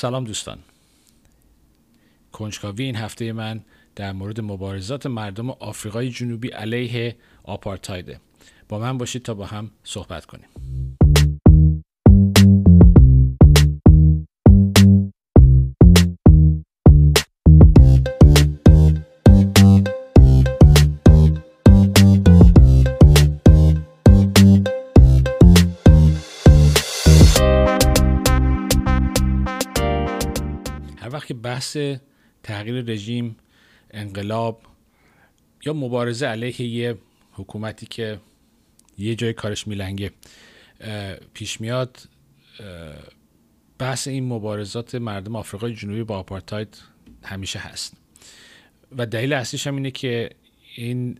سلام دوستان. کنجکاوی این هفته من در مورد مبارزات مردم آفریقای جنوبی علیه آپارتایده. با من باشید تا با هم صحبت کنیم. بحث تغییر رژیم انقلاب یا مبارزه علیه یه حکومتی که یه جای کارش میلنگه پیش میاد بحث این مبارزات مردم آفریقای جنوبی با آپارتاید همیشه هست. و دلیل اصلیش هم اینه که این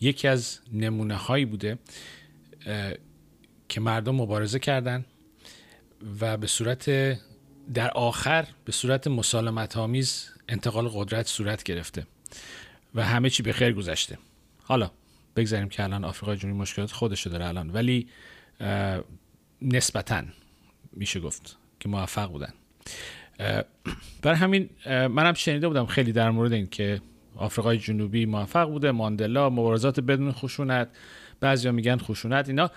یکی از نمونه هایی بوده که مردم مبارزه کردن و به صورت در آخر به صورت مسالمت آمیز انتقال قدرت صورت گرفته و همه چی به خیر گذشته. حالا بگذاریم که الان آفریقای جنوبی مشکلات خودش داره الان ولی نسبتا میشه گفت که موفق بودن. برای همین منم شنیده بودم خیلی در مورد این که آفریقای جنوبی موفق بوده ماندلا مبارزات بدون خشونت بعضیا میگن خشونت اینا.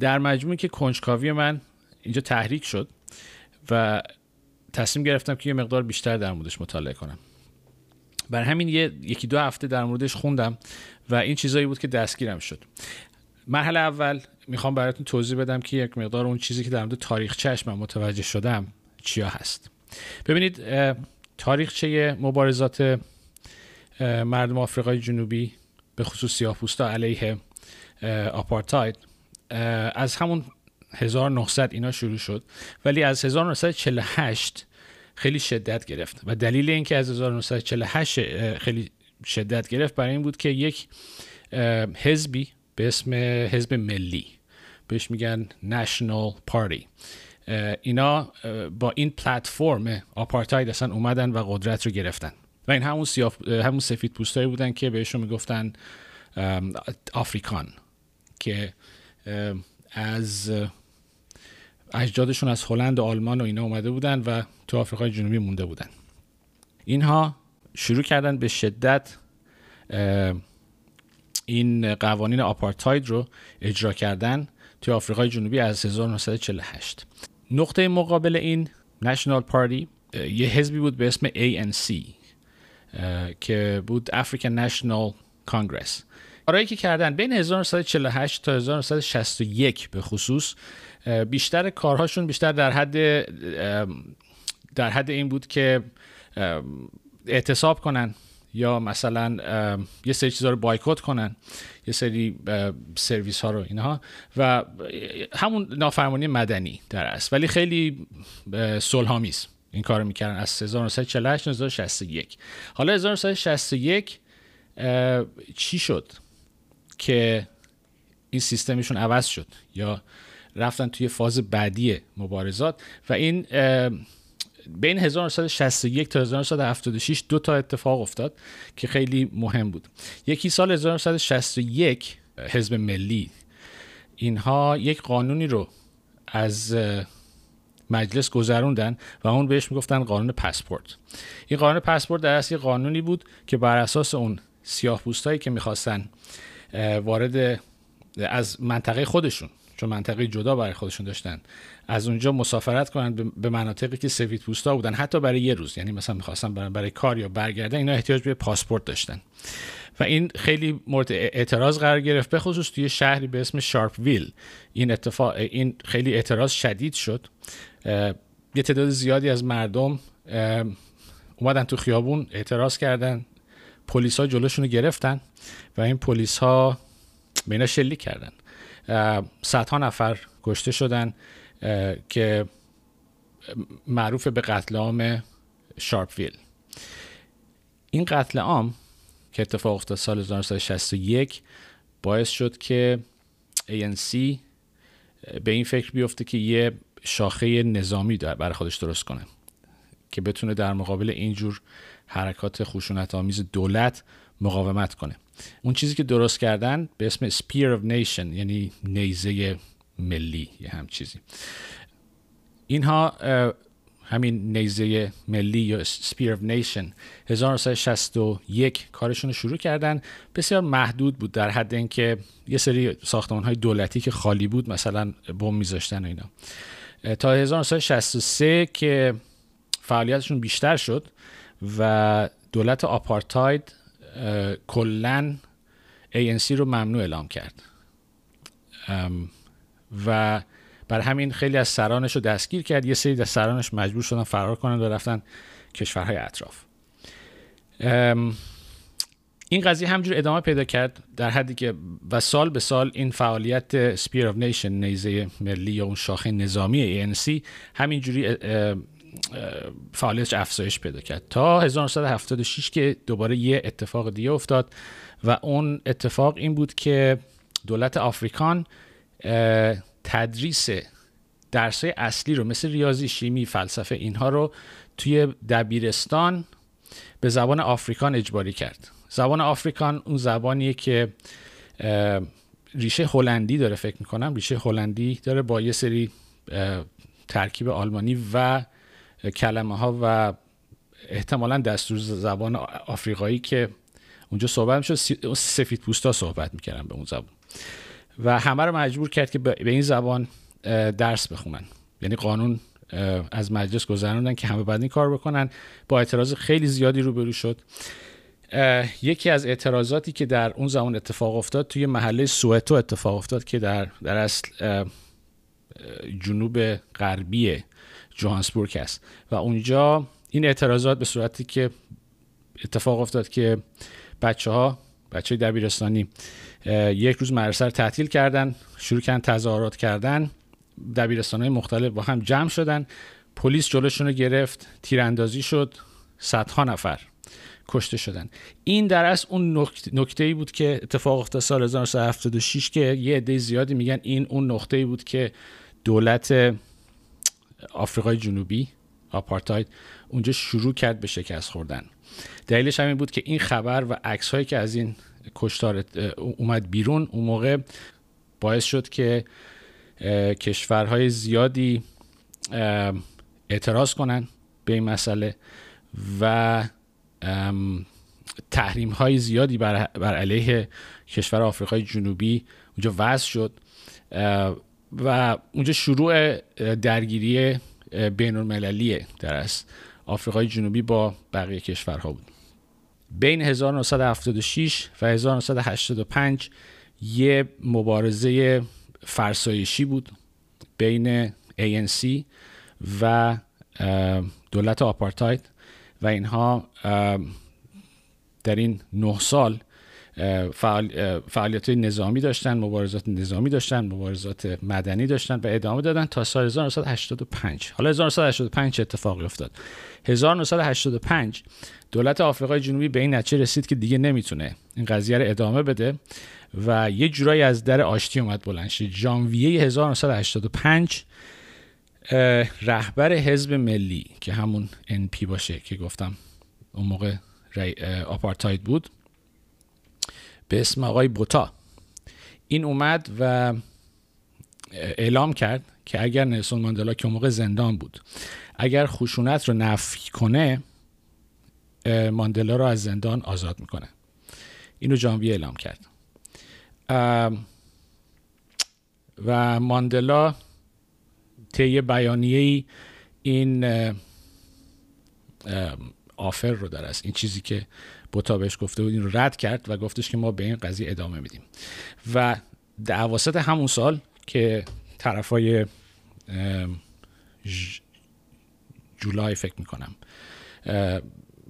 در مجموعی که کنجکاوی من اینجا تحریک شد و تصمیم گرفتم که یه مقدار بیشتر در موردش مطالعه کنم. بر همین یه یکی دو هفته در موردش خوندم و این چیزایی بود که دستگیرم شد. مرحله اول می‌خوام براتون توضیح بدم که یک مقدار اون چیزی که در مورد تاریخ چشم متوجه شدم چیا هست. ببینید تاریخچه مبارزات مردم آفریقای جنوبی به خصوص سیاه‌پوستا علیه آپارتاید. از همون 1900 اینا شروع شد. ولی از 1948 خیلی شدت گرفت. و دلیل اینکه از 1948 خیلی شدت گرفت برای این بود که یک حزبی به اسم حزب ملی بهش میگن نشنال پارتی اینا با این پلتفرم آپارتاید اصلا اومدن و قدرت رو گرفتن. و این همون, سیاف، همون سفید پوستایی بودن که بهشون می‌گفتن آفریکان که از اجدادشون از هلند و آلمان و اینا اومده بودن و تو آفریقای جنوبی مونده بودن. اینها شروع کردن به شدت این قوانین آپارتاید رو اجرا کردن تو آفریقای جنوبی از 1948 نقطه مقابل این نشنال پارتی یه حزبی بود به اسم ANC که بود African National Congress. کارهایی که کردن بین 1948 تا 1961 به خصوص بیشتر کارهاشون بیشتر در حد در حد این بود که اعتصاب کنن یا مثلا یه سری چیزها رو بایکوت کنن یه سری سرویس ها رو اینها. و همون نافرمانی مدنی در است ولی خیلی صلحآمیز این کارو می‌کردن. از 1948 1961 حالا 1961 چی شد که این سیستمشون عوض شد یا رفتن توی فاز بعدی مبارزات و این بین 1961 تا 1976 دو تا اتفاق افتاد که خیلی مهم بود. یکی سال 1961 حزب ملی. اینها یک قانونی رو از مجلس گذروندن و اون بهش می‌گفتن قانون پاسپورت. این قانون پاسپورت در اصل قانونی بود که بر اساس اون سیاه که می‌خواستن وارد از منطقه خودشون چون منطقه جدا برای خودشون داشتن. از اونجا مسافرت کنن به مناطقی که سفید پوستا بودن حتی برای یه روز. یعنی مثلا می‌خواستن برای, برای کار یا برگردن اینا احتیاج به پاسپورت داشتن. و این خیلی مورد اعتراض قرار گرفت به خصوص توی شهری به اسم شارپ ویل این اتفاق این خیلی اعتراض شدید شد. یه تعداد زیادی از مردم اومدن تو خیابون اعتراض کردن. پلیس ها جلوشون رو گرفتن و این پلیس ها به اینا شلیک کردن. صدها نفر کشته شدن که معروف به قتل عام شارپویل. این قتل عام که اتفاق افتاد سال 1961 باعث شد که ANC به این فکر بیفته که یه شاخه نظامی برای خودش درست کنه که بتونه در مقابل اینجور حرکات خشونت آمیز دولت مقاومت کنه. اون چیزی که درست کردن به اسم Spear of Nation یعنی نیزه ملی یه هم چیزی. اینها همین نیزه ملی یا سپیر of نیشن 1961 کارشون رو شروع کردن. بسیار محدود بود در حد اینکه یه سری ساختمان های دولتی که خالی بود مثلا بم میذاشتن و اینا. تا 1963 که فعالیتشون بیشتر شد و دولت آپارتاید کلا ANC رو ممنوع اعلام کرد. و بر همین خیلی از سرانش رو دستگیر کرد. یه سری از سرانش مجبور شدن فرار کنن و رفتن کشورهای اطراف. این قضیه همجور ادامه پیدا کرد در حدی که و سال به سال این فعالیت Spear of Nation نیزه ملی یا اون شاخه نظامی ANC همینجوری فعالیتش افزایش پیدا کرد. تا 1976 که دوباره یه اتفاق دیگه افتاد و اون اتفاق این بود که دولت آفریکان تدریس درسای اصلی رو مثل ریاضی شیمی فلسفه اینها رو توی دبیرستان به زبان آفریکان اجباری کرد. زبان آفریکان اون زبانیه که ریشه هلندی داره فکر می‌کنم. ریشه هلندی داره با یه سری ترکیب آلمانی و کلمه ها و احتمالا دستور زبان آفریقایی که اونجا صحبت می‌شد سفید پوستا صحبت می‌کردن به اون زبان. و همه رو مجبور کرد که به این زبان درس بخونن. یعنی قانون از مجلس گذراندن که همه باید این کار بکنن. با اعتراض خیلی زیادی روبرو شد. یکی از اعتراضاتی که در اون زمان اتفاق افتاد توی محله سوئتو اتفاق افتاد که در در اصل جنوب غربی جوهانسبورگ است و اونجا این اعتراضات به صورتی که اتفاق افتاد که بچه ها بچه دبیرستانی یک روز مدرسه رو تعطیل کردن شروع کردن تظاهرات کردن دبیرستان های مختلف با هم جمع شدن پلیس جلوشون رو گرفت تیراندازی شد صدها نفر کشته شدن. این در اصل اون نکته ای بود که اتفاق افتاد سال 1976 که یه عده زیادی میگن این اون نقطه ای بود که دولت آفریقای جنوبی آپارتاید اونجا شروع کرد به شکست خوردن. دلیلش همین بود که این خبر و عکس هایی که از این کشتار اومد بیرون اون موقع باعث شد که کشورهای زیادی اعتراض کنن به این مسئله و تحریم های زیادی بر, بر علیه کشور آفریقای جنوبی اونجا وضع شد. و اونجا شروع درگیری بین المللی در است آفریقای جنوبی با بقیه کشورها بود. بین 1976 و 1985 یه مبارزه فرسایشی بود بین ANC و دولت آپارتاید و اینها در این نه سال فعالیت نظامی داشتن مبارزات نظامی داشتن مبارزات مدنی داشتن و ادامه دادن تا سال 1985 حالا 1985 اتفاقی افتاد. 1985 دولت آفریقای جنوبی به این نتیجه رسید که دیگه نمی‌تونه این قضیه رو ادامه بده و یه جورایی از در آشتی اومد بلند شد ژانویه 1985 رهبر حزب ملی که همون NP باشه که گفتم اون موقع آپارتاید بود به اسم آقای بوتا. این اومد و اعلام کرد که اگر نلسون ماندلا که موقع زندان بود اگر خشونت رو نفی کنه ماندلا رو از زندان آزاد می‌کنه. اینو ژانویه اعلام کرد. و ماندلا طی بیانیه این آفر رو در است این چیزی که بوتا بهش گفته بود این رو رد کرد و گفتش که ما به این قضیه ادامه میدیم. و در عواسط همون سال که طرفای جولای فکر می‌کنم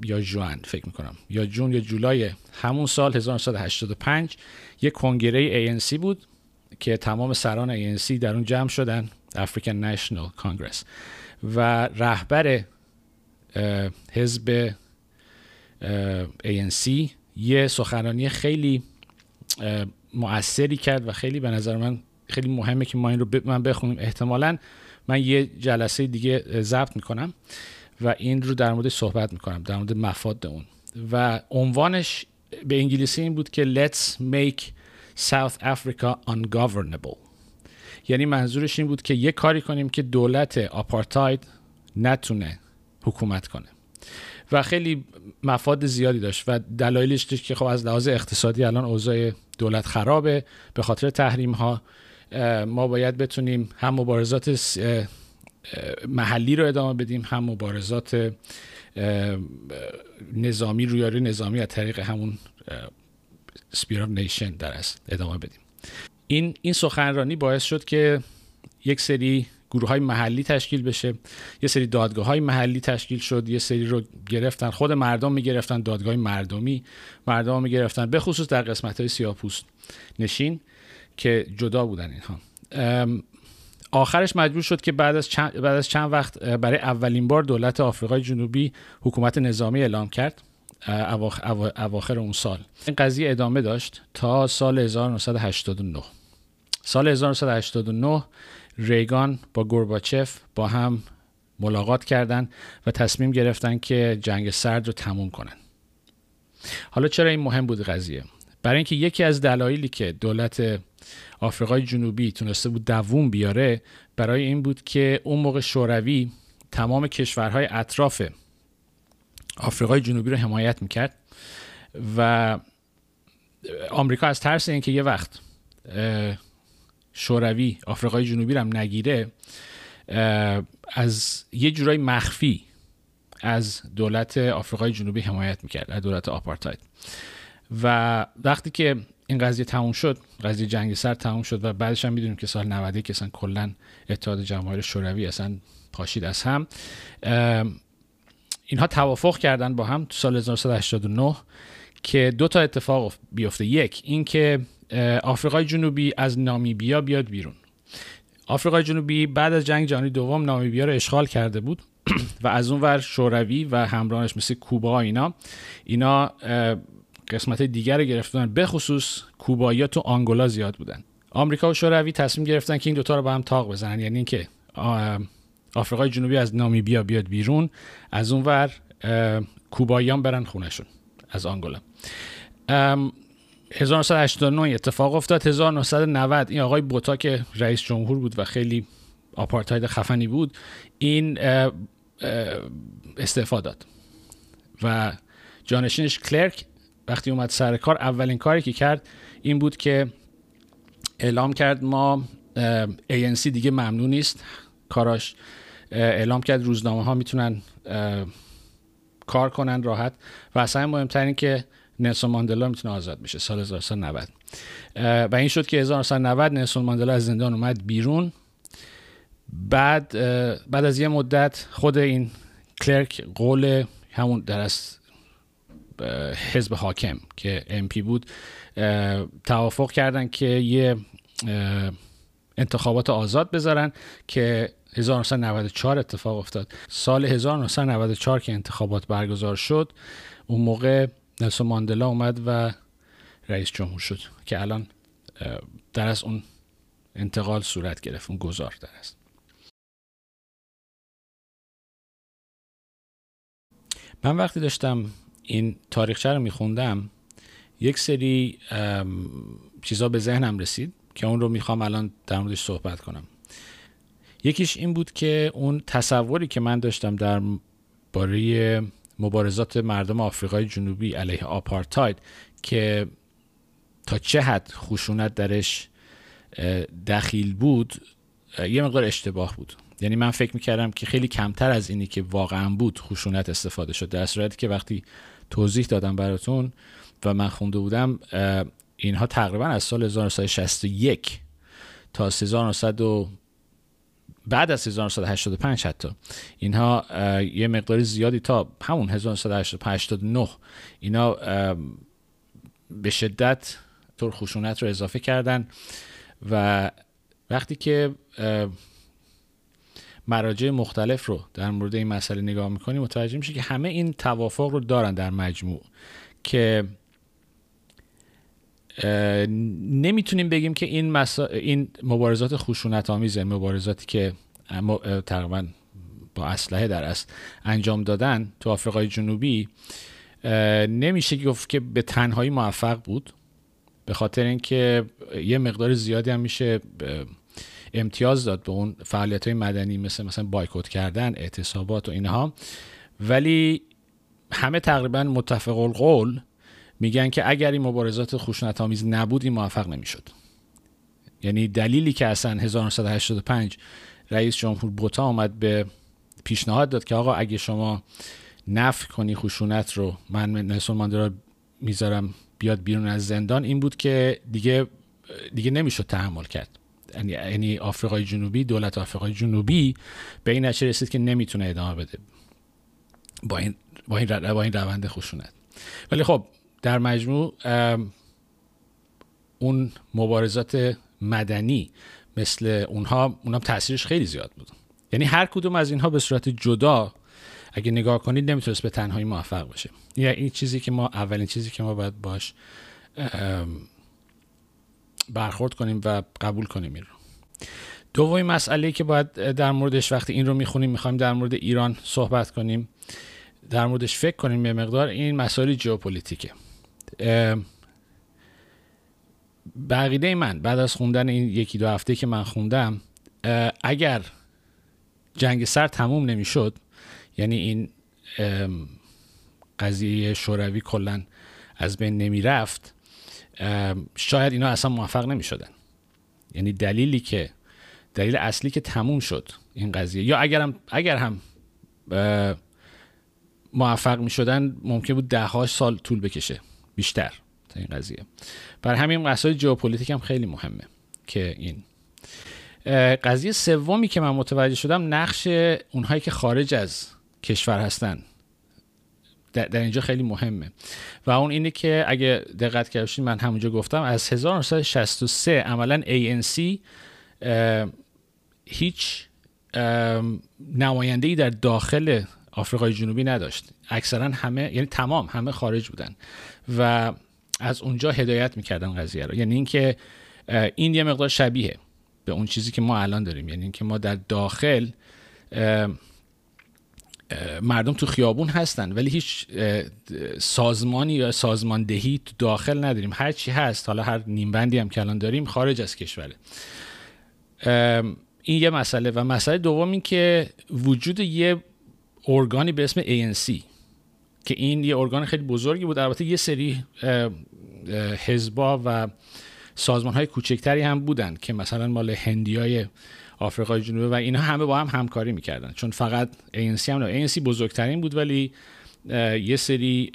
یا جوان فکر می‌کنم یا جون یا جولای همون سال 1985 یک کنگره ANC بود که تمام سران ANC در اون جمع شدن African National Congress. و رهبر حزب ANC یه سخنرانی خیلی مؤثری کرد و خیلی به نظر من خیلی مهمه که ما این رو من بخونیم. احتمالا من یه جلسه دیگه ضبط می‌کنم و این رو در مورد صحبت می‌کنم در مورد مفاد اون. و عنوانش به انگلیسی این بود که Let's make South Africa ungovernable. یعنی منظورش این بود که یه کاری کنیم که دولت آپارتاید نتونه حکومت کنه. و خیلی مفاد زیادی داشت و دلایلش داشت که خب از لحاظ اقتصادی الان اوضاع دولت خرابه. به خاطر تحریم ها ما باید بتونیم هم مبارزات محلی رو ادامه بدیم هم مبارزات نظامی رویاری نظامی از طریق همون سپیر نیشن در ادامه بدیم. این این سخنرانی باعث شد که یک سری گروه های محلی تشکیل بشه. یه سری دادگاه های محلی تشکیل شد یه سری رو گرفتن. خود مردم می‌گرفتن دادگاه مردمی. مردم می‌گرفتن به خصوص در قسمت های سیاپوست نشین که جدا بودن اینها. آخرش مجبور شد که بعد از چند, بعد از چند وقت برای اولین بار دولت آفریقای جنوبی حکومت نظامی اعلام کرد اواخر اون سال. این قضیه ادامه داشت تا سال 1989 سال 1989 ریگان با گورباچف با هم ملاقات کردند و تصمیم گرفتن که جنگ سرد رو تموم کنن. حالا چرا این مهم بود قضیه؟ برای اینکه یکی از دلایلی که دولت آفریقای جنوبی تونسته بود دووم بیاره برای این بود که اون موقع شوروی تمام کشورهای اطراف آفریقای جنوبی رو حمایت می‌کرد و آمریکا از ترس اینکه یه وقت شوروی آفریقای جنوبی هم نگیره از یه جورای مخفی از دولت آفریقای جنوبی حمایت می‌کرد از دولت آپارتاید. و وقتی که این قضیه تموم شد قضیه جنگ سر تموم شد و بعدش هم می‌دونیم که سال 91 که اصلا کلا اتحاد جماهیر شوروی اصلا پاشید از هم. اینها توافق کردن با هم تو سال 1989 که دو تا اتفاق بیفته. یک اینکه آفریقای جنوبی از نامیبیا بیاد بیرون. آفریقای جنوبی بعد از جنگ جهانی دوم نامیبیا رو اشغال کرده بود و از اون ور شوروی و همراهش مثل کوبا اینا اینا قسمت دیگر رو گرفتن. به خصوص کوبایی تو آنگولا زیاد بودن. آمریکا و شوروی تصمیم گرفتن که این دوتا رو با هم تاق بزنن. یعنی اینکه آفریقای جنوبی از نامیبیا بیاد بیرون از اون ور کوباییان برن خونشون از آنگولا. 1989 اتفاق افتاد. 1990 این آقای بوتا که رئیس جمهور بود و خیلی آپارتاید خفنی بود این استعفا داد. و جانشینش کلرک وقتی اومد سر کار اولین کاری که کرد این بود که اعلام کرد ما ANC دیگه ممنون نیست. کاراش اعلام کرد روزنامه ها می‌تونن کار کنن راحت. و اصلا مهمتر که نلسون ماندلا می‌تونه آزاد بشه. سال 1990 و این شد که 1990 نلسون ماندلا از زندان اومد بیرون. بعد بعد از یه مدت خود این کلرک قول همون در حزب حاکم که امپی بود توافق کردن که یه انتخابات آزاد بذارن که 1994 اتفاق افتاد. سال 1994 که انتخابات برگزار شد اون موقع نلسون ماندلا اومد و رئیس جمهور شد که الان در از اون انتقال صورت گرفت اون گذار در است من وقتی داشتم این تاریخچه رو میخوندم یک سری چیزا به ذهنم رسید که اون رو می‌خوام الان در موردش صحبت کنم. یکیش این بود که اون تصوری که من داشتم در باره مبارزات مردم آفریقای جنوبی علیه آپارتاید که تا چه حد خشونت درش دخیل بود یه مقدار اشتباه بود. یعنی من فکر می‌کردم که خیلی کمتر از اینی که واقعا بود خشونت استفاده شد در صورتی که وقتی توضیح دادم براتون و من خونده بودم اینها تقریبا از سال 1961 تا 1900 بعد از 1985 حتی اینها یه مقدار زیادی تا همون 1989 اینا به شدت طور خشونت رو اضافه کردن و وقتی که مراجع مختلف رو در مورد این مسئله نگاه می‌کنی متوجه میشه که همه این توافق رو دارن در مجموع که نمی‌تونیم بگیم که این, مسا... این مبارزات خشونت آمیزه مبارزاتی که تقریبا با اسلحه در است انجام دادن تو آفریقای جنوبی نمیشه گفت که به تنهایی موفق بود. به خاطر اینکه یه مقدار زیادی هم میشه امتیاز داد به اون فعالیت های مدنی مثل مثلا بایکوت کردن اعتصابات و اینها. ولی همه تقریبا متفق القول میگن که اگر این مبارزات خشونت آمیز نبود این موفق نمی‌شد. یعنی دلیلی که اصلا 1985 رئیس جمهور بوتا آمد به پیشنهاد داد که آقا اگه شما نفی کنی خشونت رو من نلسون ماندلا می‌ذارم بیاد بیرون از زندان این بود که دیگه دیگه نمی‌شد تحمل کرد. یعنی-, یعنی آفریقای جنوبی دولت آفریقای جنوبی به این نتیجه رسید که نمی‌تونه ادامه بده با این با این با این روند خشونت. ولی خب در مجموع اون مبارزات مدنی مثل اونها اونها تاثیرش خیلی زیاد بود. یعنی هر کدوم از اینها به صورت جدا اگه نگاه کنید نمی‌تونست به تنهایی موفق باشه. یا این چیزی که ما اولین چیزی که ما باید باش برخورد کنیم و قبول کنیم این رو. دومین مسئله که باید در موردش وقتی این رو می‌خونیم می‌خوایم در مورد ایران صحبت کنیم در موردش فکر کنیم به مقدار این مسائل ژئوپلیتیکه بقیده من بعد از خوندن این یکی دو هفته که من خوندم اگر جنگ سر تموم نمی‌شد یعنی این قضیه شوروی کلا از بین نمی رفت شاید اینا اصلا موفق نمی شدن یعنی دلیلی که دلیل اصلی که تموم شد این قضیه. یا اگر هم, اگر هم موفق می شدن ممکن بود ده سال طول بکشه. بیشتر تا این قضیه. بر همین مسائل ژئوپلیتیک هم خیلی مهمه که این. قضیه سومی که من متوجه شدم نقش اونهایی که خارج از کشور هستن. در, اینجا خیلی مهمه. و اون اینه که اگه دقت کردید من همونجا گفتم از 1963 عملا ANC هیچ نماینده ای در داخل آفریقای جنوبی نداشت. اکثرا همه یعنی تمام همه خارج بودن. و از اونجا هدایت می‌کردن قضیه رو. یعنی اینکه این یه مقدار شبیه به اون چیزی که ما الان داریم. یعنی اینکه ما در داخل مردم تو خیابون هستن ولی هیچ سازمانی یا سازماندهی تو داخل نداریم. هر چی هست حالا هر نیمبندی هم که الان داریم خارج از کشوره. این یه مسئله. و مسئله دوم این که وجود یه ارگانی به اسم ANC که این یه ارگان خیلی بزرگی بود. البته یه سری حزبا و سازمان های کوچکتری هم بودن که مثلا مال هندی های آفریقای جنوبی و اینها همه با هم همکاری می‌کردن چون فقط ANC هم نه. ANC بزرگترین بود ولی یه سری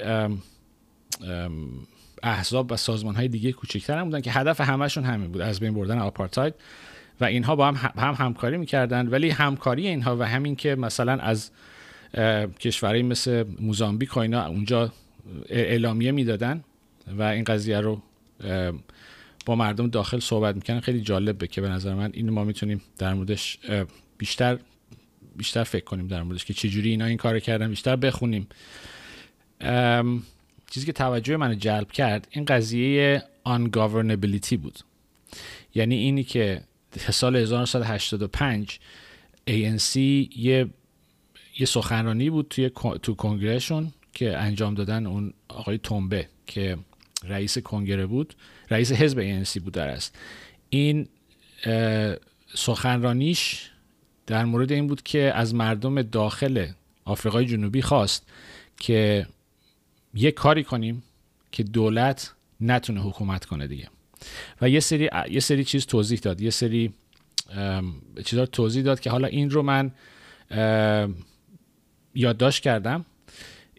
احزاب و سازمان های دیگه کوچکتر هم بودن که هدف همشون همین بود از بین بردن آپارتاید. و اینها با هم هم همکاری می‌کردن ولی همکاری اینها و همین که مثلا از کشورهایی مثل موزامبیک و اینا اونجا اعلامیه می‌دادن و این قضیه رو با مردم داخل صحبت می‌کنن خیلی جالبه که به نظر من اینو ما می‌تونیم در موردش بیشتر بیشتر فکر کنیم در موردش که چجوری اینا این کار کردن بیشتر بخونیم. چیزی که توجه منو جلب کرد این قضیه ungovernability بود. یعنی اینی که سال 1985 ANC یه یه سخنرانی بود توی تو کنگرهشون که انجام دادن اون آقای تومبه که رئیس کنگره بود رئیس حزب ANC بود در است این سخنرانیش در مورد این بود که از مردم داخل آفریقای جنوبی خواست که یه کاری کنیم که دولت نتونه حکومت کنه دیگه. و یه سری یه سری چیز توضیح داد یه سری چیزا توضیح داد که حالا این رو من یادداشت کردم.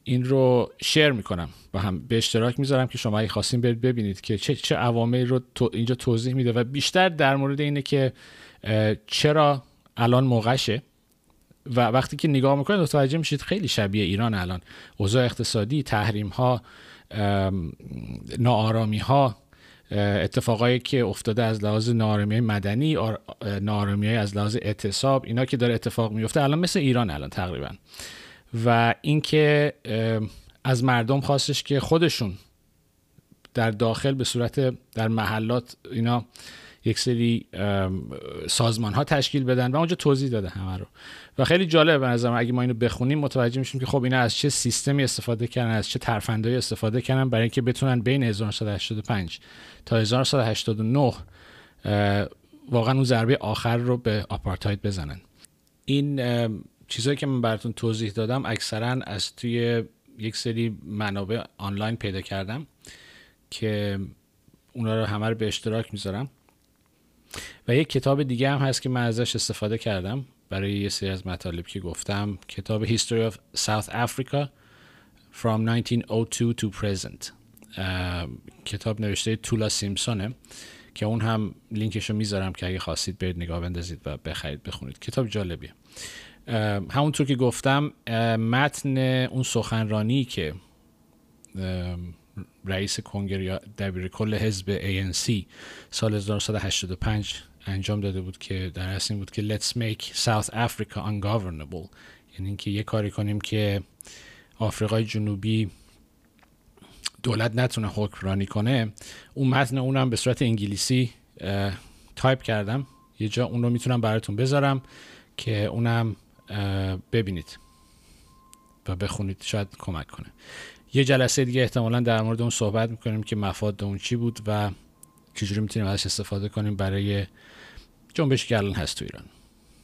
این رو شیر می‌کنم. و هم به اشتراک می‌ذارم که شما اگه خواستین برید ببینید که چه چه عواملی رو اینجا توضیح میده و بیشتر در مورد اینه که چرا الان موقعشه و وقتی که نگاه می‌کنید متوجه میشید خیلی شبیه ایران الان. اوضاع اقتصادی تحریم ها ناآرامی ها اتفاقایی که افتاده از لحاظ نارامی مدنی نارامی از لحاظ اعتصاب اینا که داره اتفاق میفته الان مثل ایران الان تقریبا. و اینکه از مردم خواستش که خودشون در داخل به صورت در محلات اینا یک سری سازمان ها تشکیل بدن و اونجا توضیح داده همه رو. و خیلی جالب به نظرم اگه ما اینو بخونیم متوجه میشیم که خب اینا از چه سیستمی استفاده کردن از چه ترفندایی استفاده کردن برای اینکه بتونن بین 1985 تا 1989 واقعا اون ضربه آخر رو به آپارتاید بزنن. این چیزهایی که من براتون توضیح دادم اکثرا از توی یک سری منابع آنلاین پیدا کردم که اونا رو همه رو به اشتراک می‌ذارم. و یک کتاب دیگه هم هست که من ازش استفاده کردم برای یه سری از مطالب که گفتم. کتاب History of South Africa From 1902 to Present. کتاب نوشته تولا سیمسونه که اون هم لینکش رو می‌ذارم که اگه خواستید برید نگاه بندازید و بخرید بخونید. کتاب جالبیه. همونطور که گفتم متن اون سخنرانی که رئیس کنگره یا دبیر کل حزب ANC سال 1985 انجام داده بود که در اصل بود که let's make South Africa ungovernable. یعنی اینکه یه کاری کنیم که آفریقای جنوبی دولت نتونه حکمرانی کنه. اون متن اونم به صورت انگلیسی تایپ کردم. یه جا اون رو می‌تونم براتون بذارم که اونم ببینید و بخونید شاید کمک کنه. یه جلسه دیگه احتمالا در مورد اون صحبت می‌کنیم که مفاد اون چی بود و چجوری می‌تونیم ازش استفاده کنیم برای جنبشی که الان هست تو ایران.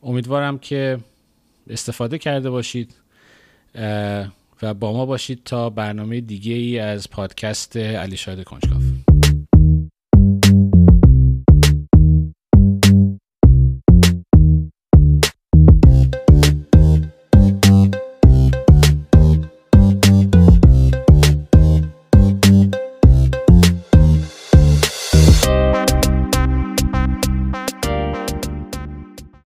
امیدوارم که استفاده کرده باشید و با ما باشید تا برنامه دیگه ای از پادکست علی شاید کنجکاف